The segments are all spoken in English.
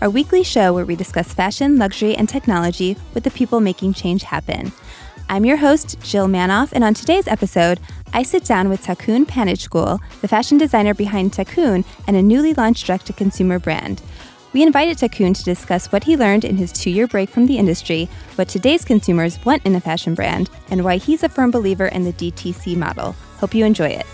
our weekly show where we discuss fashion, luxury, and technology with the people making change happen. I'm your host, Jill Manoff, and on today's episode, I sit down with Thakoon Panichgul, the fashion designer behind Thakoon and a newly launched direct to consumer brand. We invited Thakoon to discuss what he learned in his two year break from the industry, what today's consumers want in a fashion brand, and why he's a firm believer in the DTC model. Hope you enjoy it.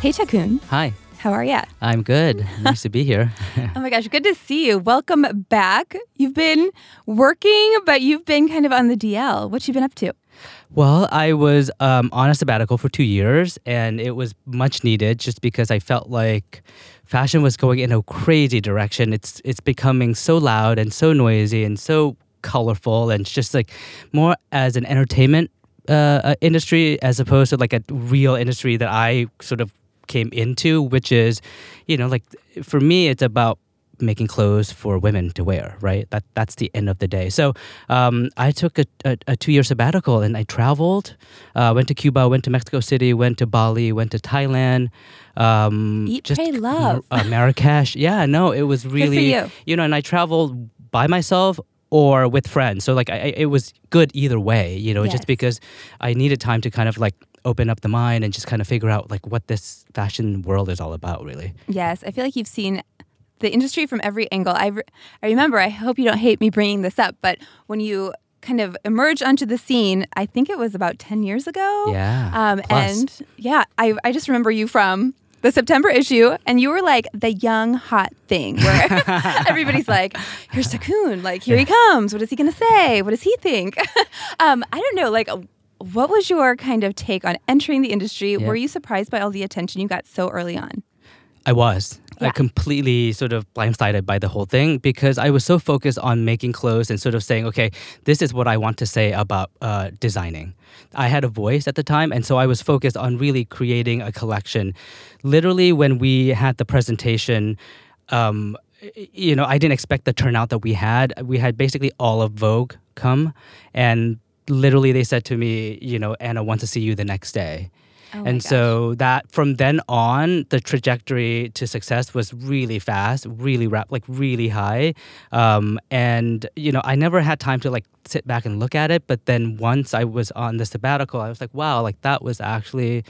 Hey, Thakoon. Hi. How are you? I'm good. nice to be here. oh my gosh, good to see you. Welcome back. You've been working, but you've been kind of on the DL. What you been up to? Well, I was um, on a sabbatical for two years, and it was much needed just because I felt like fashion was going in a crazy direction. It's it's becoming so loud and so noisy and so colorful, and it's just like more as an entertainment uh, industry as opposed to like a real industry that I sort of came into, which is, you know, like for me, it's about making clothes for women to wear, right? That that's the end of the day. So um, I took a, a, a, two year sabbatical and I traveled, uh, went to Cuba, went to Mexico City, went to Bali, went to Thailand. Um, Eat, just pray, love. Uh, Marrakesh. Yeah, no, it was really you. you know, and I traveled by myself or with friends. So like I, it was good either way, you know, yes. just because I needed time to kind of like open up the mind and just kind of figure out like what this fashion world is all about really yes i feel like you've seen the industry from every angle I, re- I remember i hope you don't hate me bringing this up but when you kind of emerged onto the scene i think it was about 10 years ago yeah um, and yeah I, I just remember you from the September issue, and you were like the young hot thing where everybody's like, "Here's Thakoon, like here he comes. What is he gonna say? What does he think?" um, I don't know, like what was your kind of take on entering the industry? Yeah. Were you surprised by all the attention you got so early on? I was. Yeah. I completely sort of blindsided by the whole thing because I was so focused on making clothes and sort of saying, okay, this is what I want to say about uh, designing. I had a voice at the time, and so I was focused on really creating a collection. Literally, when we had the presentation, um, you know, I didn't expect the turnout that we had. We had basically all of Vogue come, and literally they said to me, you know, Anna wants to see you the next day. Oh and so that from then on, the trajectory to success was really fast, really rap, like really high. Um, and you know, I never had time to like sit back and look at it. But then once I was on the sabbatical, I was like, wow, like that was actually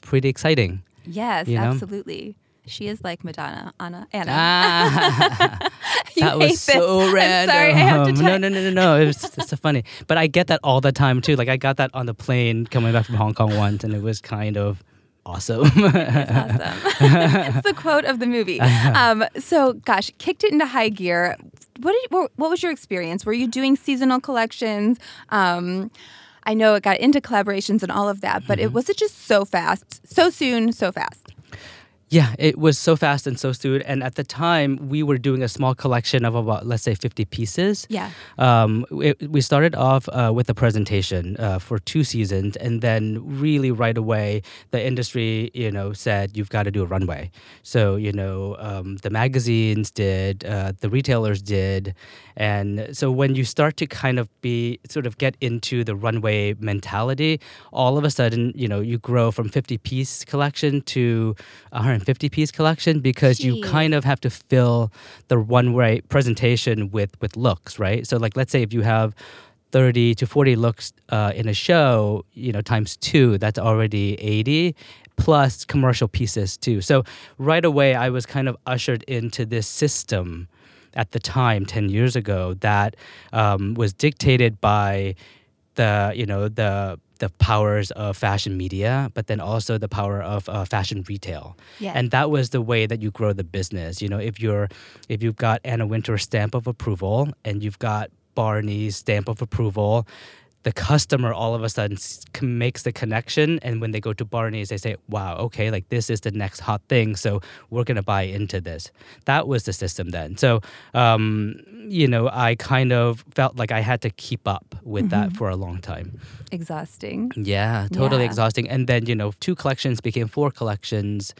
pretty exciting. Yes, you know? absolutely. She is like Madonna, Anna, Anna. Ah, that was so this. random. I'm sorry, I have to no, no, no, no, no. It was it's so funny, but I get that all the time too. Like I got that on the plane coming back from Hong Kong once, and it was kind of awesome. it's awesome. it's the quote of the movie. Um, so, gosh, kicked it into high gear. What did what, what was your experience? Were you doing seasonal collections? Um, I know it got into collaborations and all of that, but mm-hmm. it was it just so fast, so soon, so fast. Yeah, it was so fast and so soon. And at the time, we were doing a small collection of about, let's say, 50 pieces. Yeah. Um, it, we started off uh, with a presentation uh, for two seasons. And then, really, right away, the industry, you know, said, you've got to do a runway. So, you know, um, the magazines did, uh, the retailers did. And so, when you start to kind of be, sort of get into the runway mentality, all of a sudden, you know, you grow from 50 piece collection to 100 150 piece collection because Jeez. you kind of have to fill the one way presentation with with looks, right? So like let's say if you have 30 to 40 looks uh, in a show, you know, times two, that's already 80 plus commercial pieces too. So right away, I was kind of ushered into this system at the time, 10 years ago, that um, was dictated by the, you know, the the powers of fashion media, but then also the power of uh, fashion retail. Yeah. And that was the way that you grow the business. You know, if you're if you've got Anna Wintour stamp of approval and you've got Barney's stamp of approval, the customer all of a sudden makes the connection and when they go to barney's they say wow okay like this is the next hot thing so we're going to buy into this. That was the system then. So um, you know i kind of felt like i had to keep up with that for a long time. Exhausting. yeah totally Yeah. exhausting. And then you know two collections became four collections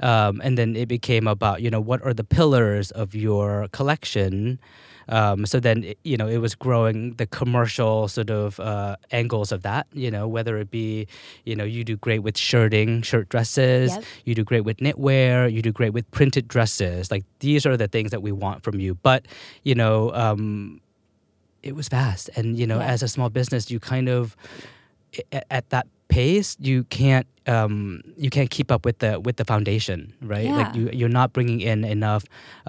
um, and then it became about you know what are the pillars of your collection um, so then it- you know it was growing the commercial sort of uh, angles of that you know whether it be you know you do great with shirting shirt dresses Yep. you do great with knitwear you do great with printed dresses like these are the things that we want from you but you know um, it was fast and you know Yeah. as a small business you kind of at that pace you can't um, you can't keep up with the with the foundation right like you you're not bringing in enough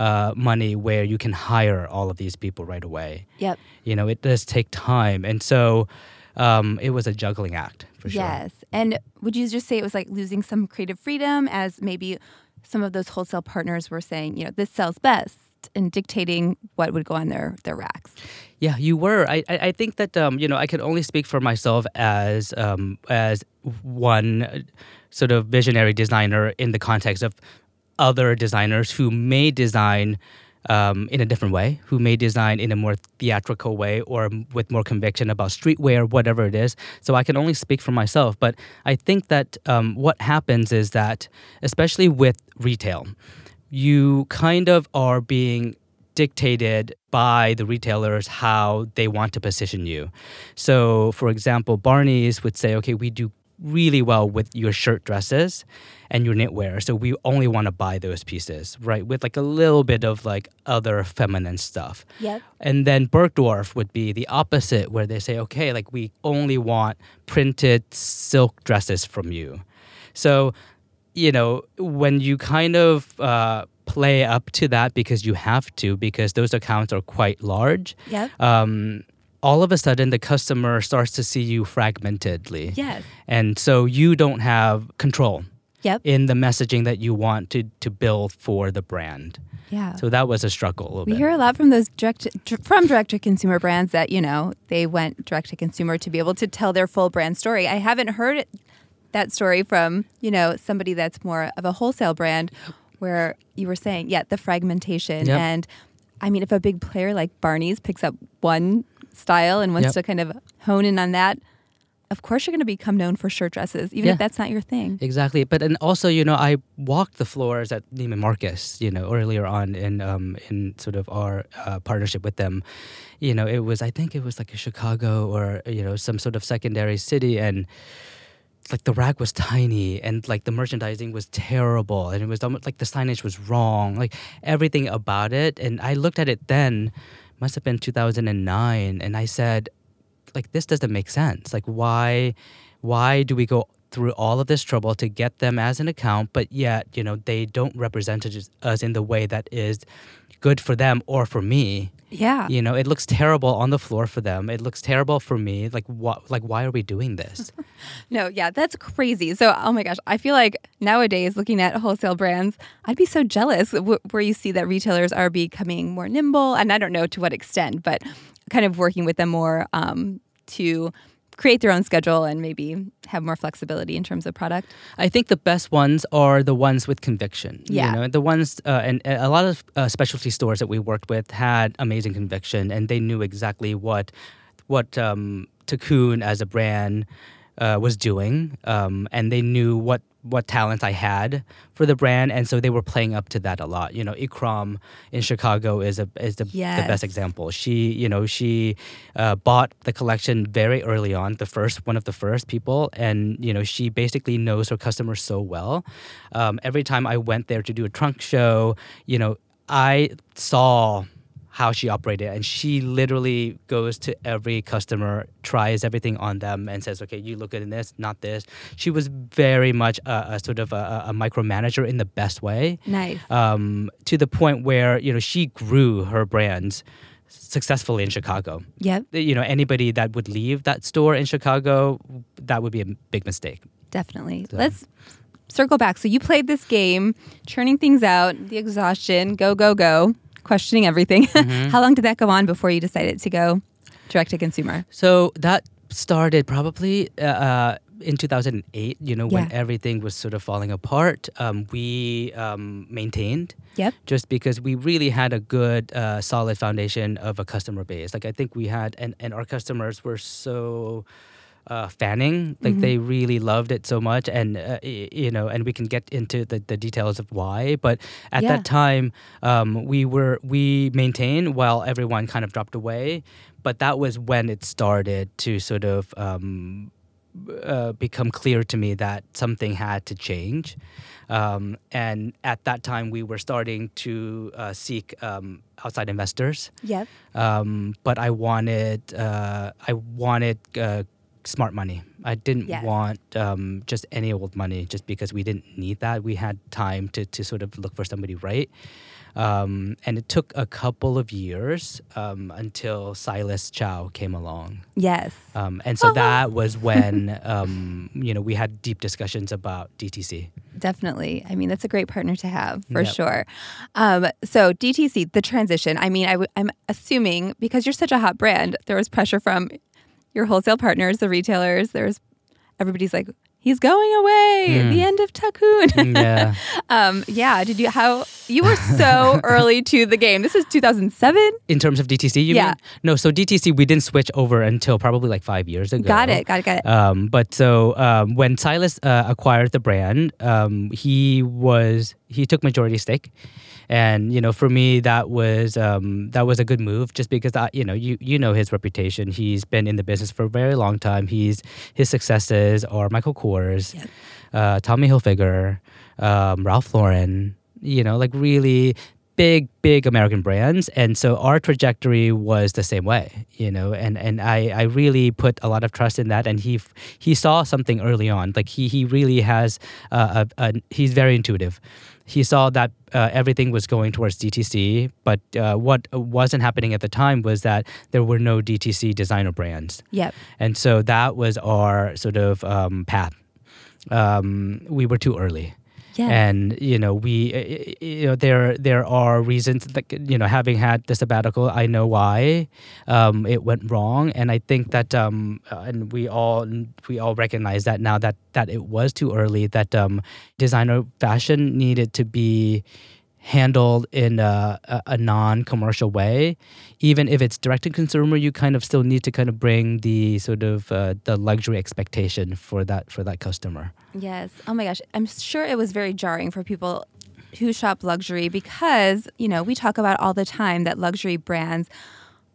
uh, money where you can hire all of these people right away Yep. you know it does take time and so um, it was a juggling act for sure Yes. And would you just say it was like losing some creative freedom as maybe some of those wholesale partners were saying, you know, this sells best and dictating what would go on their their racks? Yeah, you were. I, I I think that um, you know I can only speak for myself as um, as one uh, sort of visionary designer in the context of other designers who may design um, in a different way, who may design in a more theatrical way or with more conviction about streetwear, whatever it is. So I can only speak for myself. But I think that um, what happens is that, especially with retail, you kind of are being dictated by the retailers how they want to position you. So, for example, Barney's would say, okay, we do really well with your shirt dresses and your knitwear. So we only want to buy those pieces, right? With like a little bit of like other feminine stuff. Yep. And then Bergdorf would be the opposite, where they say, okay, like we only want printed silk dresses from you. So, you know, when you kind of uh, play up to that because you have to, because those accounts are quite large, Yep. um, all of a sudden the customer starts to see you fragmentedly. Yes. And so you don't have control Yep. in the messaging that you want to, to build for the brand. Yeah. So that was a struggle a we bit. hear a lot from those direct dr- from direct to consumer brands that you know they went direct to consumer to be able to tell their full brand story. I haven't heard that story from you know somebody that's more of a wholesale brand, where you were saying yeah the fragmentation Yep. and I mean if a big player like Barney's picks up one style and wants Yep. to kind of hone in on that, of course you're going to become known for shirt dresses even Yeah. if that's not your thing. Exactly, but and also you know I walked the floors at Neiman Marcus you know earlier on in um, in sort of our uh, partnership with them, you know it was I think it was like a Chicago or you know some sort of secondary city and like the rack was tiny and like the merchandising was terrible and it was like the signage was wrong like everything about it. And I looked at it then must have been 2009 and I said like this doesn't make sense. Like why why do we go through all of this trouble to get them as an account but yet you know they don't represent us- in the way that is good for them or for me Yeah. you know it looks terrible on the floor for them it looks terrible for me like what like why are we doing this No, yeah, that's crazy. So, oh my gosh, I feel like nowadays looking at wholesale brands, I'd be so jealous where you see that retailers are becoming more nimble, and I don't know to what extent, but kind of working with them more um, to create their own schedule and maybe have more flexibility in terms of product. I think the best ones are the ones with conviction. Yeah. You know, the ones, uh, and uh, a lot of uh, specialty stores that we worked with had amazing conviction, and they knew exactly what what um, Thakoon as a brand uh, was doing, um, and they knew what what talents I had for the brand, and so they were playing up to that a lot. You know, Ikram in Chicago is a is the, the best example. She, you know, she uh, bought the collection very early on, the first one of the first people, and you know, she basically knows her customers so well. Um, every time I went there to do a trunk show, you know, I saw how she operated and she literally goes to every customer tries everything on them and says okay you look good in this not this she was very much a, a sort of a, a micromanager in the best way Nice. um, to the point where you know she grew her brands successfully in Chicago. Yep, You know, anybody that would leave that store in Chicago, that would be a big mistake. definitely. So- Let's circle back. So, you played this game, churning things out, the exhaustion, go, go, go, questioning everything. How long did that go on before you decided to go direct to consumer? So that started probably uh, uh, in 2008. You know, when everything was sort of falling apart. Um, we um, maintained Yep. just because we really had a good, uh, solid foundation of a customer base. Like I think we had, and and our customers were so. Uh, fanning like Mm-hmm. they really loved it so much and uh, you know and we can get into the, the details of why but at Yeah. that time um, we were we maintained while everyone kind of dropped away but that was when it started to sort of um, uh, become clear to me that something had to change. Um, and at that time, we were starting to uh, seek um, outside investors. Yep. Um, but I wanted, uh, I wanted uh, smart money. I didn't Yes. want um, just any old money, just because we didn't need that. We had time to to sort of look for somebody right. Um, and it took a couple of years um, until Silas Chou came along. Yes. Um, and so that was when um, you know we had deep discussions about DTC. Definitely. I mean, that's a great partner to have for Yep. sure. Um, so, DTC, the transition. I mean, I w- I'm assuming because you're such a hot brand, there was pressure from your wholesale partners, the retailers. There's everybody's like, he's going away. The end of Thakoon. Yeah, um, yeah. Did you how you were so early to the game? This is 2007. in terms of DTC, you Yeah. mean? No, so DTC we didn't switch over until probably like five years ago. Got it. Got it. Got it. Um, but so um, when Silas uh, acquired the brand, um, he was he took majority stake, and you know for me that was um, that was a good move just because I, you know you you know his reputation. He's been in the business for a very long time. He's his successes are Michael Kors, uh, Tommy Hilfiger, um, Ralph Lauren. You know, like really big big american brands and so our trajectory was the same way you know and and i i really put a lot of trust in that and he he saw something early on like he he really has uh, a, a he's very intuitive he saw that uh, everything was going towards DTC, but uh, what wasn't happening at the time was that there were no DTC designer brands. Yep. And so that was our sort of um, path. Um, we were too early. Yes. And you know we, uh, uh, you know there there are reasons that you know having had the sabbatical, I know why um, it went wrong, and I think that um, uh, and we all we all recognize that now that that it was too early. That um, designer fashion needed to be handled in a, a, non-commercial way even if it's direct to consumer you kind of still need to kind of bring the sort of uh, the luxury expectation for that for that customer Yes. Oh my gosh. I'm sure it was very jarring for people who shop luxury because, you know, we talk about all the time that luxury brands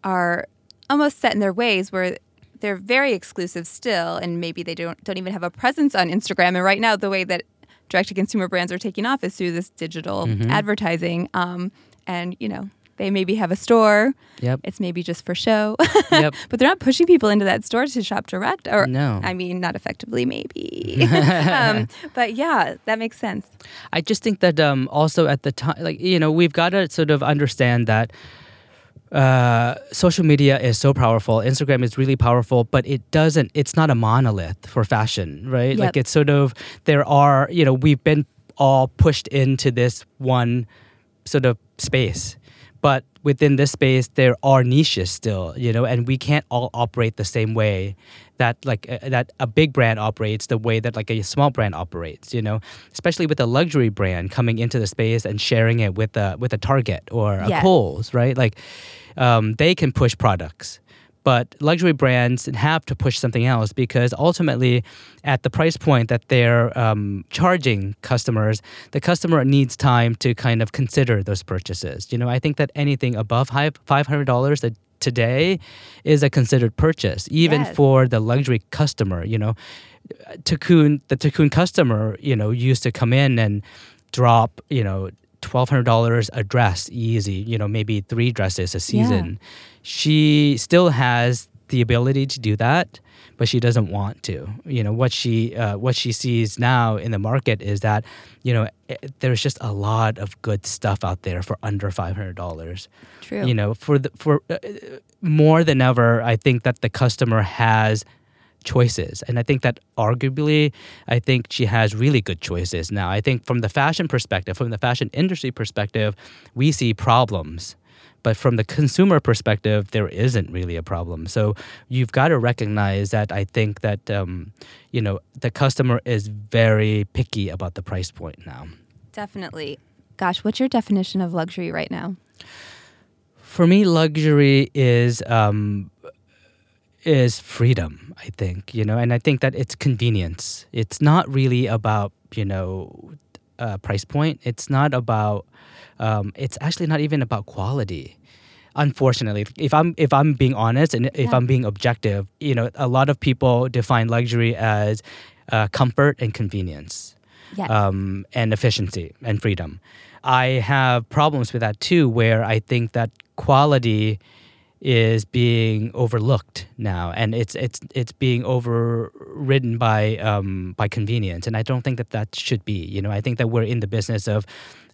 are almost set in their ways where they're very exclusive still and maybe they don't don't even have a presence on Instagram and right now the way that direct to consumer brands are taking off is through this digital advertising um, and, you know, they maybe have a store. Yep. It's maybe just for show. Yep. but they're not pushing people into that store to shop direct or No. I mean not effectively maybe. um, but yeah, that makes sense. I just think that um, also at the time, like you know, we've got to sort of understand that uh, social media is so powerful. Instagram is really powerful, but it doesn't. It's not a monolith for fashion, right? Like it's sort of there are you know we've been all pushed into this one sort of space. But within this space, there are niches still, you know, and we can't all operate the same way that like uh, that a big brand operates the way that like a small brand operates, you know, especially with a luxury brand coming into the space and sharing it with a with a Target or a Yes. Kohl's, right? Like um, they can push products. But luxury brands have to push something else because ultimately, at the price point that they're um, charging customers, the customer needs time to kind of consider those purchases. You know, I think that anything above five hundred dollars today is a considered purchase, even Yes. for the luxury customer. You know, Thakoon, the Thakoon customer, you know, used to come in and drop, you know, twelve hundred dollars a dress, easy. You know, maybe three dresses a season. She still has the ability to do that, but she doesn't want to. You know, what she uh, what she sees now in the market is that, you know, eh, there's just a lot of good stuff out there for under five hundred dollars True. you know for the for uh, more than ever i think that the customer has choices and i think that arguably i think she has really good choices now i think from the fashion perspective from the fashion industry perspective we see problems But from the consumer perspective, there isn't really a problem. So you've got to recognize that I think that um, you know the customer is very picky about the price point now. Definitely. Gosh, what's your definition of luxury right now? For me, luxury is um, is freedom. I think you know, and I think that it's convenience. It's not really about you know uh, price point. It's not about. Um, it's actually not even about quality. Unfortunately, if I'm if I'm being honest and if Yeah. I'm being objective, you know, a lot of people define luxury as uh, comfort and convenience Yes. um, and efficiency and freedom. I have problems with that too, where I think that quality is being overlooked now, and it's it's it's being overridden by um, by convenience, and I don't think that that should be. You know, I think that we're in the business of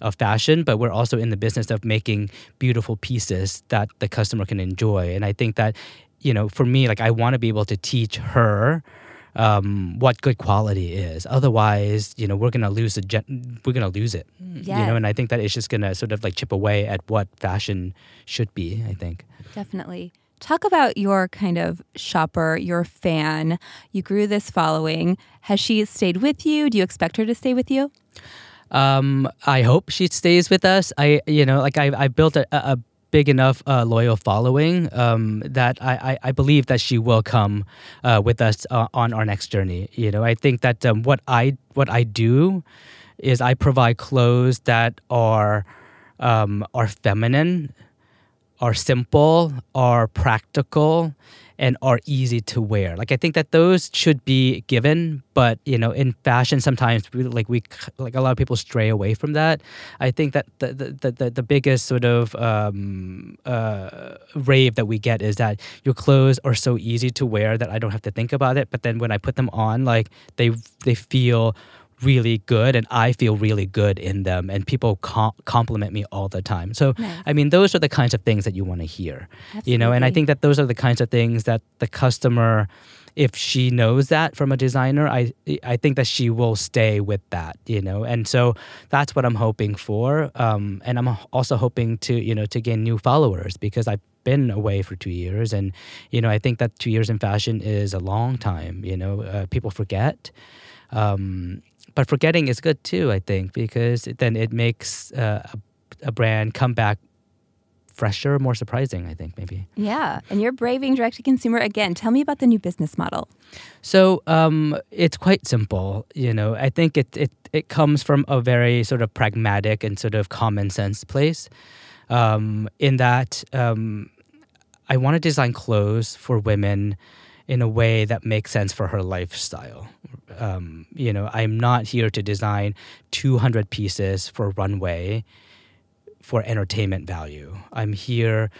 of fashion, but we're also in the business of making beautiful pieces that the customer can enjoy, and I think that you know, for me, like I want to be able to teach her um, what good quality is. Otherwise, you know, we're gonna lose the gen- we're gonna lose it. You know, and I think that it's just gonna sort of like chip away at what fashion should be. I think. Definitely. Talk about your kind of shopper, your fan. You grew this following. Has she stayed with you? Do you expect her to stay with you? Um, I hope she stays with us. I, you know, like I, I built a a big enough uh, loyal following um, that I, I, I believe that she will come uh, with us uh, on our next journey. You know, I think that um, what I what I do is I provide clothes that are um, are feminine, are simple, are practical, and are easy to wear. Like I think that those should be given, but you know, in fashion, sometimes we, like we like a lot of people stray away from that. I think that the the the, the biggest sort of um, uh, rave that we get is that your clothes are so easy to wear that I don't have to think about it. But then when I put them on, like they they feel really good and I feel really good in them and people com- compliment me all the time. So Nice. I mean those are the kinds of things that you want to hear. You know, and I think that those are the kinds of things that the customer if she knows that from a designer, I I think that she will stay with that, you know, and so that's what I'm hoping for. Um, and I'm also hoping to, you know, to gain new followers because I've been away for two years, and you know, I think that two years in fashion is a long time. You know, uh, people forget. Um, but forgetting is good too, I think, because then it makes uh, a, a brand come back fresher, more surprising. I think maybe. Yeah. And you're braving direct to consumer again. Tell me about the new business model. So um, it's quite simple. You know, I think it, it it comes from a very sort of pragmatic and sort of common sense place. Um, in that, um, I want to design clothes for women in a way that makes sense for her lifestyle. Um, you know, I'm not here to design 200 pieces for runway for entertainment value. I'm here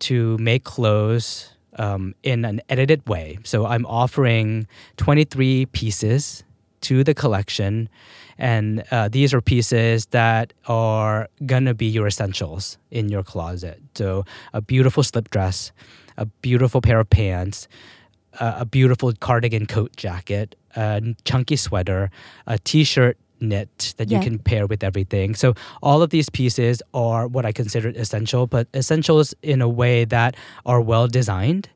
to make clothes um, in an edited way. So I'm offering 23 pieces to the collection, and uh, these are pieces that are gonna be your essentials in your closet. So a beautiful slip dress, a beautiful pair of pants, uh, a beautiful cardigan coat jacket, a chunky sweater, a t-shirt knit that you can pair with everything. So all of these pieces are what I consider essential, but essentials in a way that are well designed.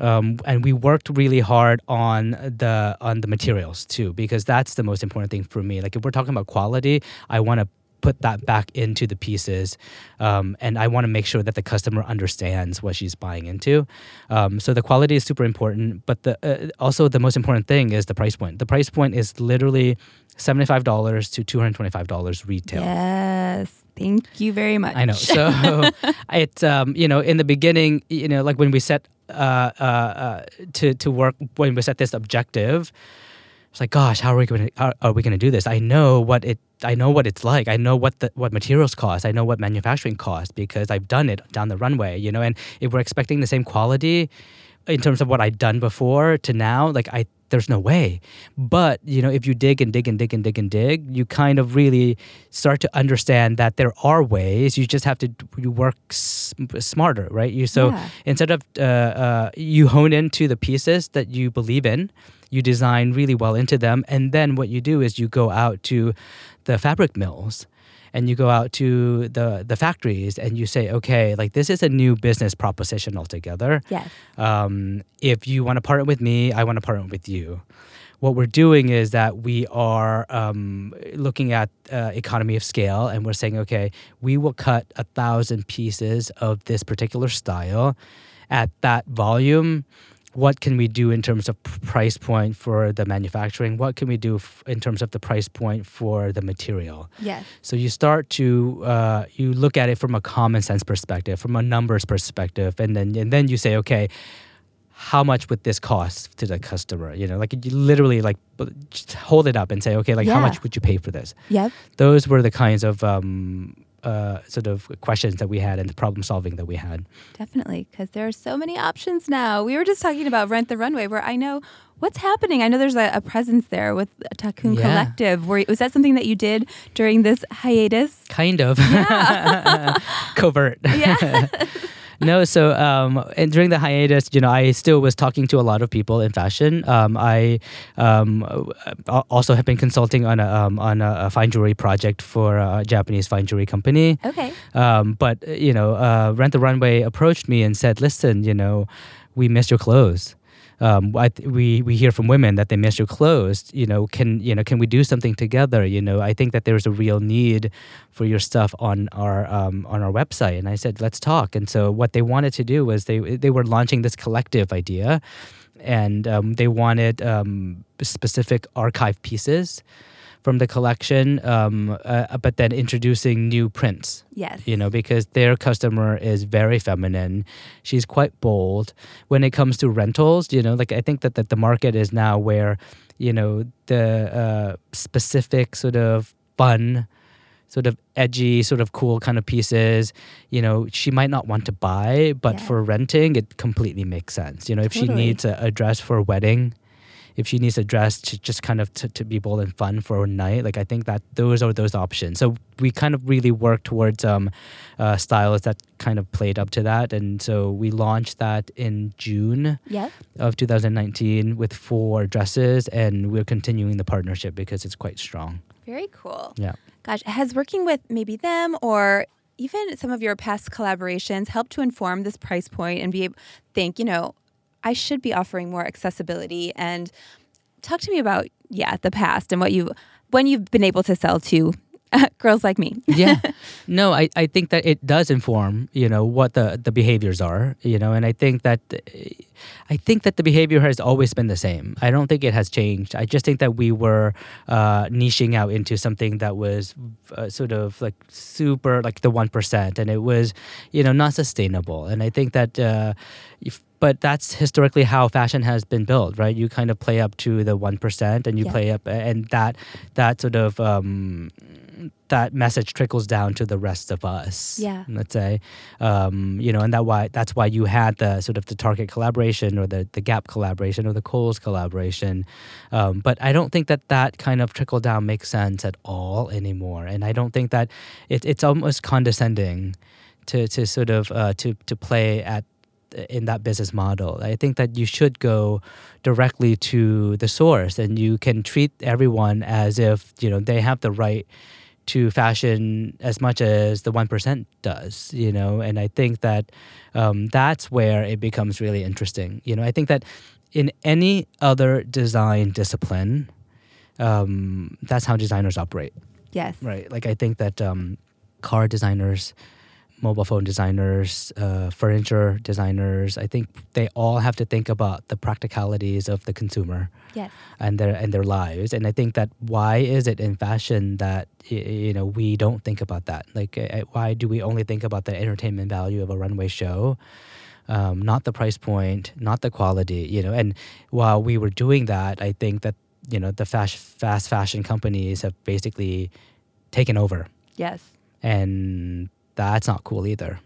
Um, and we worked really hard on the on the materials too, because that's the most important thing for me. Like if we're talking about quality, I want to put that back into the pieces, um, and I want to make sure that the customer understands what she's buying into. Um, so the quality is super important, but the uh, also the most important thing is the price point. The price point is literally seventy five dollars to two hundred twenty five dollars retail. Yes. Thank you very much. I know. So it's um, you know in the beginning, you know, like when we set uh, uh, uh, to to work when we set this objective, it's like, gosh, how are we going to are we going to do this? I know what it I know what it's like. I know what the what materials cost. I know what manufacturing costs because I've done it down the runway. You know, and if we're expecting the same quality in terms of what I'd done before to now, like I there's no way. But you know, if you dig and dig and dig and dig and dig, you kind of really start to understand that there are ways. You just have to you work s- smarter, right? You so Yeah. instead of uh, uh, you hone into the pieces that you believe in, you design really well into them, and then what you do is you go out to the fabric mills and you go out to the the factories and you say, okay, like this is a new business proposition altogether. Yes. Um, if you want to partner with me, I want to partner with you. What we're doing is that we are um, looking at uh, economy of scale, and we're saying, okay, we will cut a thousand pieces of this particular style at that volume what can we do in terms of price point for the manufacturing? What can we do f- in terms of the price point for the material? Yes. so you start to uh, you look at it from a common sense perspective from a numbers perspective and then and then you say okay how much would this cost to the customer? You know like you literally like just hold it up and say okay like how much would you pay for this? Yep. those were the kinds of um, uh, sort of questions that we had and the problem solving that we had Definitely, because there are so many options now. We were just talking about Rent the Runway, where I know what's happening. I know there's a, a presence there with Thakoon Yeah. Collective. Were, was that something that you did during this hiatus? kind of covert Yeah. no so um and during the hiatus you know i still was talking to a lot of people in fashion um i um uh, also have been consulting on a um, on a, fine jewelry project for a japanese fine jewelry company okay. um, but uh, you know, uh, Rent the Runway approached me and said, "Listen, you know, we miss your clothes. Um, I we we hear from women that they miss your clothes. You know, can you know can we do something together? You know, I think that there's a real need for your stuff on our um, on our website." And I said, "Let's talk." And so what they wanted to do was they they were launching this collective idea, and um, they wanted um, specific archive pieces from the collection, um, uh, but then introducing new prints Yes. you know, because their customer is very feminine. She's quite bold. When it comes to rentals, you know, like I think that, that the market is now where, you know, the uh, specific sort of fun, sort of edgy, sort of cool kind of pieces, you know, she might not want to buy, but Yeah. for renting, it completely makes sense. You know, if she needs a, a dress for a wedding, if she needs a dress to just kind of to, to be bold and fun for a night, like I think that those are those options. So we kind of really work towards um, uh, styles that kind of played up to that, and so we launched that in June of 2019 with four dresses, and we're continuing the partnership because it's quite strong. Very cool. Yeah. Gosh, has working with maybe them or even some of your past collaborations helped to inform this price point and be able think, you know, I should be offering more accessibility. And talk to me about yeah, the past and what you when you've been able to sell to girls like me. yeah. No I, I think that it does inform you know what the the behaviors are you know and i think that i think that the behavior has always been the same. I don't think it has changed. I just think that we were uh, niching out into something that was uh, sort of like super like the 1% and it was you know not sustainable. And i think that uh, if, but that's historically how fashion has been built right you kind of play up to the 1% and you Yeah. play up and that that sort of um, that message trickles down to the rest of us. Yeah. let's say, um, you know, and that why that's why you had the sort of the Target collaboration or the the Gap collaboration or the Kohl's collaboration. Um, but I don't think that that kind of trickle down makes sense at all anymore, and I don't think that it, it's almost condescending to to sort of uh, to to play at in that business model. I think that you should go directly to the source and you can treat everyone as if, you know, they have the right to fashion as much as the 1% does, you know, and I think that um, that's where it becomes really interesting. You know, I think that in any other design discipline, um, that's how designers operate Yes. right like i think that um, car designers mobile phone designers uh, furniture designers. I think they all have to think about the practicalities of the consumer Yes. and their and their lives. And i think that why is it in fashion that you know we don't think about that? Like uh, why do we only think about the entertainment value of a runway show? Um, not the price point not the quality you know? And while we were doing that i think that you know the fast fast fashion companies have basically taken over. Yes. and that's not cool either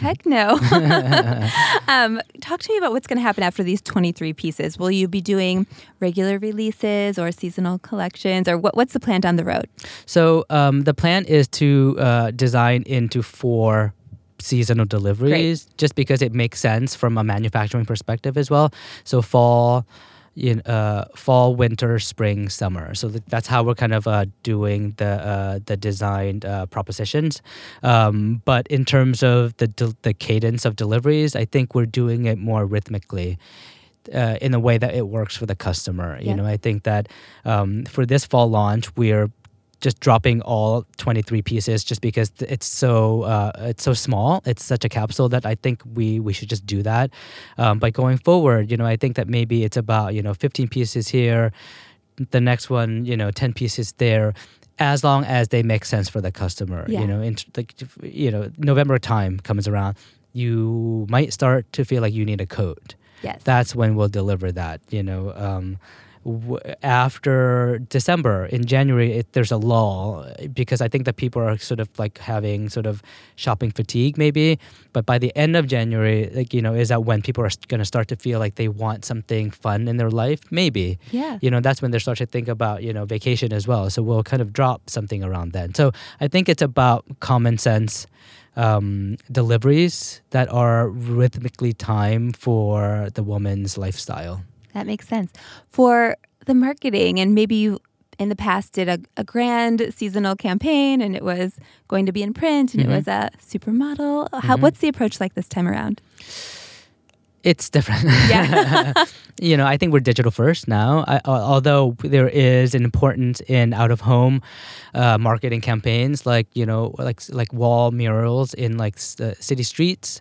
Heck no. um, talk to me about what's going to happen after these 23 pieces. Will you be doing regular releases or seasonal collections, or what, what's the plan down the road? So um, the plan is to uh, design into four seasonal deliveries, just because it makes sense from a manufacturing perspective as well. So fall, you know, uh, fall, winter, spring, summer. So that's how we're kind of uh, doing the uh, the designed uh, propositions. Um, but in terms of the del- the cadence of deliveries, I think we're doing it more rhythmically. Uh, in a way that it works for the customer, you Yeah. know, I think that um, for this fall launch, we're just dropping all 23 pieces just because it's so uh, it's so small it's such a capsule that i think we we should just do that um, but going forward you know i think that maybe it's about you know 15 pieces here the next one you know 10 pieces there as long as they make sense for the customer Yeah. you know in, like you know november time comes around you might start to feel like you need a coat Yes. that's when we'll deliver that you know um, w- after december in january it, there's a lull because i think that people are sort of like having sort of shopping fatigue maybe. But by the end of january like you know is that when people are going to start to feel like they want something fun in their life? Maybe. Yeah. you know that's when they start to think about you know vacation as well. So we'll kind of drop something around then. So i think it's about common sense um, deliveries that are rhythmically timed for the woman's lifestyle That makes sense. For the marketing, and maybe you in the past did a, a grand seasonal campaign and it was going to be in print and Mhm. it was a supermodel. How, Mhm. What's the approach like this time around? It's different. Yeah. you know i think we're digital first now. I, although there is an importance in out of home uh, marketing campaigns like you know like like wall murals in like uh, city streets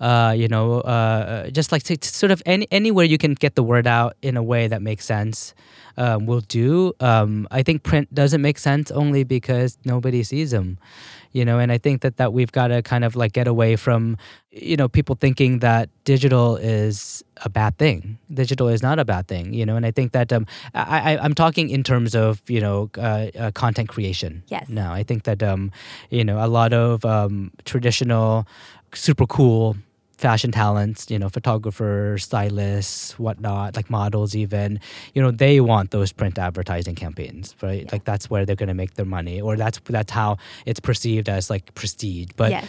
uh, you know uh, just like to, to sort of any anywhere you can get the word out in a way that makes sense um, will do. Um, i think print doesn't make sense only because nobody sees them you know and i think that that we've got to kind of like get away from you know people thinking that digital is a bad thing digital is not a bad thing you know and i think that um, I, I, i'm talking in terms of you know uh, uh, content creation Yes. no i think that um, you know a lot of um, traditional super cool fashion talents you know photographers stylists whatnot like models even you know they want those print advertising campaigns right Yeah. like that's where they're going to make their money or that's that's how it's perceived as like prestige but yes.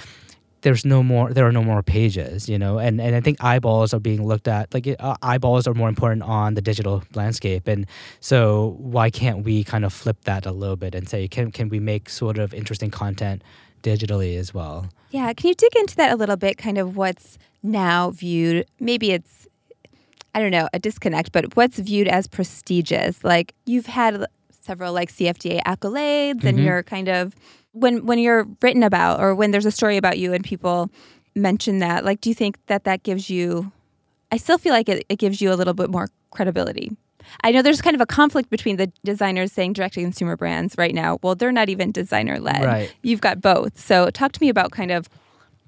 there's no more there are no more pages you know and and i think eyeballs are being looked at like uh, eyeballs are more important on the digital landscape and so why can't we kind of flip that a little bit and say can can we make sort of interesting content digitally as well Yeah. Can you dig into that a little bit? Kind of what's now viewed, maybe it's, I don't know, a disconnect, but what's viewed as prestigious? Like you've had several like CFDA accolades and Mhm. you're kind of, when, when you're written about or when there's a story about you and people mention that, like, do you think that that gives you, I still feel like it, it gives you a little bit more credibility. I know there's kind of a conflict between the designers saying direct to consumer brands right now. Well, they're not even designer led. Right. You've got both. So talk to me about kind of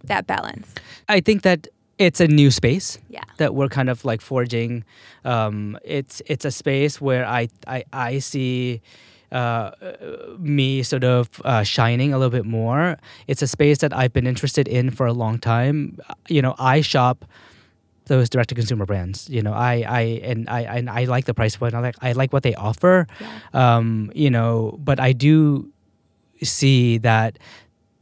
that balance. i think that it's a new space Yeah. that we're kind of like forging. Um, it's it's a space where I I, I see uh, me sort of uh, shining a little bit more. It's a space that I've been interested in for a long time. You know, I shop those direct to consumer brands. You know, I I and I and I like the price point. I like I like what they offer. Yeah. Um, you know, but I do see that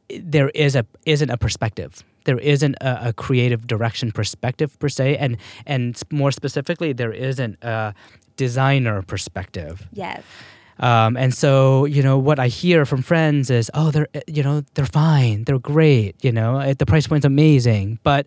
there is a isn't a perspective. There isn't a, a creative direction perspective per se, and and more specifically, there isn't a designer perspective. Yes. Um, and so, you know, what I hear from friends is, oh, they're, uh, you know, they're fine, they're great, you know, uh, the price point's amazing, but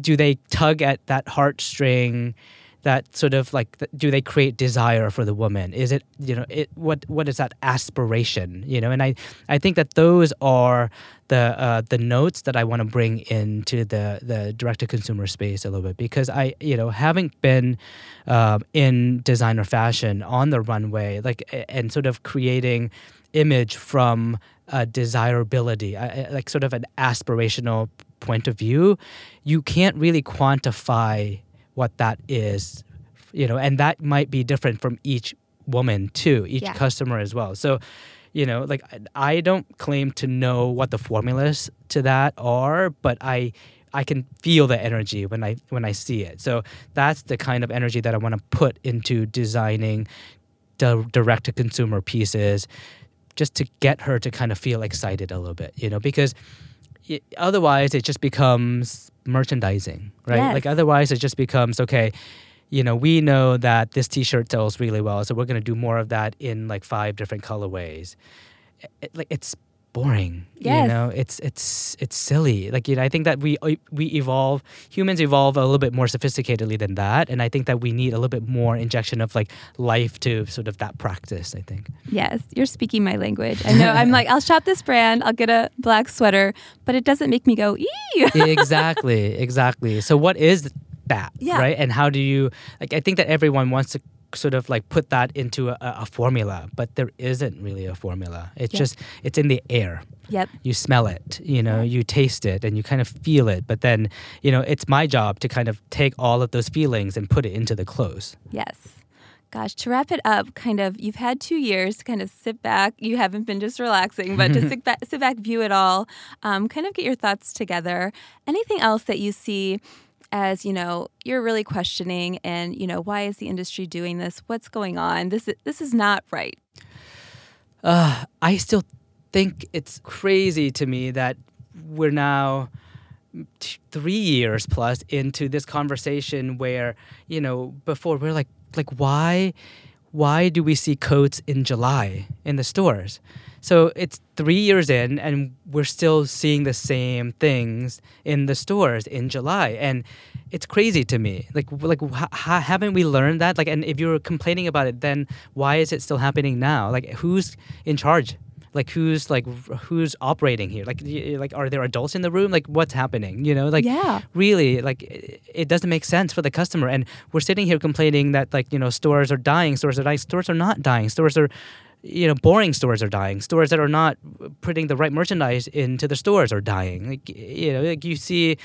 do they tug at that heartstring? That sort of like, do they create desire for the woman? Is it, you know, it what what is that aspiration? You know, and I I think that those are the uh, the notes that I want to bring into the the direct to consumer space a little bit because I you know having been um, in designer fashion on the runway like and sort of creating image from uh, desirability like sort of an aspirational point of view you can't really quantify what that is you know and that might be different from each woman too each Yeah. customer as well so you know like I- i don't claim to know what the formulas to that are but i i can feel the energy when i when i see it so that's the kind of energy that i want to put into designing the direct to consumer pieces just to get her to kind of feel excited a little bit you know because y- otherwise it just becomes merchandising right Yes. like otherwise it just becomes okay you know, we know that this T-shirt sells really well, so we're going to do more of that in like five different colorways. It, like it's boring. Yes. You know, it's it's it's silly. Like you know, I think that we uh, we evolve. Humans evolve a little bit more sophisticatedly than that, and I think that we need a little bit more injection of like life to sort of that practice. I think. Yes, you're speaking my language. I know. I'm like, I'll shop this brand. I'll get a black sweater, but it doesn't make me go ee. exactly, exactly. So what is that, Yeah. right? And how do you like? I think that everyone wants to sort of like put that into a, a formula, but there isn't really a formula. It's Yeah. just it's in the air. Yep. You smell it, you know, you taste it, and you kind of feel it. But then, you know, it's my job to kind of take all of those feelings and put it into the clothes. Yes. Gosh, to wrap it up, kind of, you've had two years to kind of sit back. You haven't been just relaxing, but to sit back, sit back, view it all, um, kind of get your thoughts together. Anything else that you see as you know you're really questioning, and you know why is the industry doing this? What's going on? This is, this is not right. uh, I still think it's crazy to me that we're now t- three years plus into this conversation where you know before we're like like why why do we see coats in July in the stores? So it's three years in, and we're still seeing the same things in the stores in July, and it's crazy to me. Like, like, ha- ha- haven't we learned that? Like, and if you're complaining about it, then why is it still happening now? Like, who's in charge? Like, who's like, who's operating here? Like, like, are there adults in the room? Like, what's happening? You know, like, Yeah. really, like, it, it doesn't make sense for the customer. And we're sitting here complaining that, like, you know, stores are dying, stores are dying, stores are not dying, stores are you know, boring stores are dying. Stores that are not putting the right merchandise into the stores are dying. Like you know, like you see,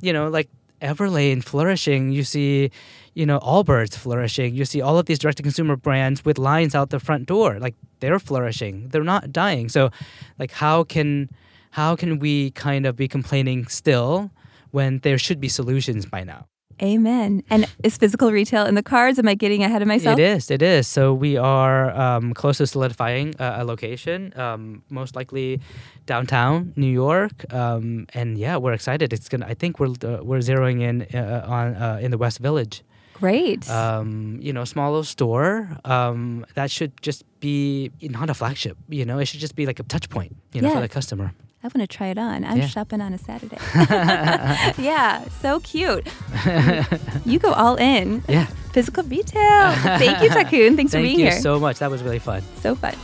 you know, like Everlane flourishing. You see, you know, Allbirds flourishing. You see all of these direct-to-consumer brands with lines out the front door. Like they're flourishing. They're not dying. So, like, how can how can we kind of be complaining still when there should be solutions by now? Amen. And is physical retail in the cards? Am I getting ahead of myself? It is. It is. So we are um, close to solidifying uh, a location, um, most likely downtown New York. Um, and yeah, we're excited. It's gonna. I think we're uh, we're zeroing in uh, on uh, in the West Village. Great. Um, you know, small little store um, that should just be not a flagship. You know, it should just be like a touch point. You know, for the customer. I want to try it on. I'm Yeah. shopping on a Saturday. yeah, so cute. Um, you go all in. Yeah. Physical retail. Thank you, Thakoon. Thanks for being here. Thank you so much. That was really fun. So fun.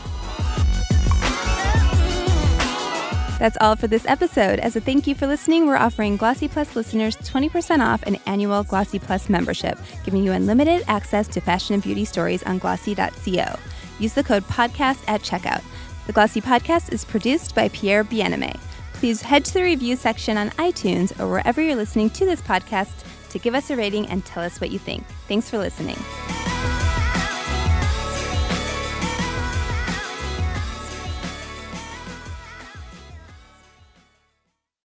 That's all for this episode. As a thank you for listening, we're offering Glossy Plus listeners 20% off an annual Glossy Plus membership, giving you unlimited access to fashion and beauty stories on glossy.co. Use the code podcast at checkout. The Glossy Podcast is produced by Pierre Bienaimé. Please head to the review section on iTunes or wherever you're listening to this podcast to give us a rating and tell us what you think. Thanks for listening.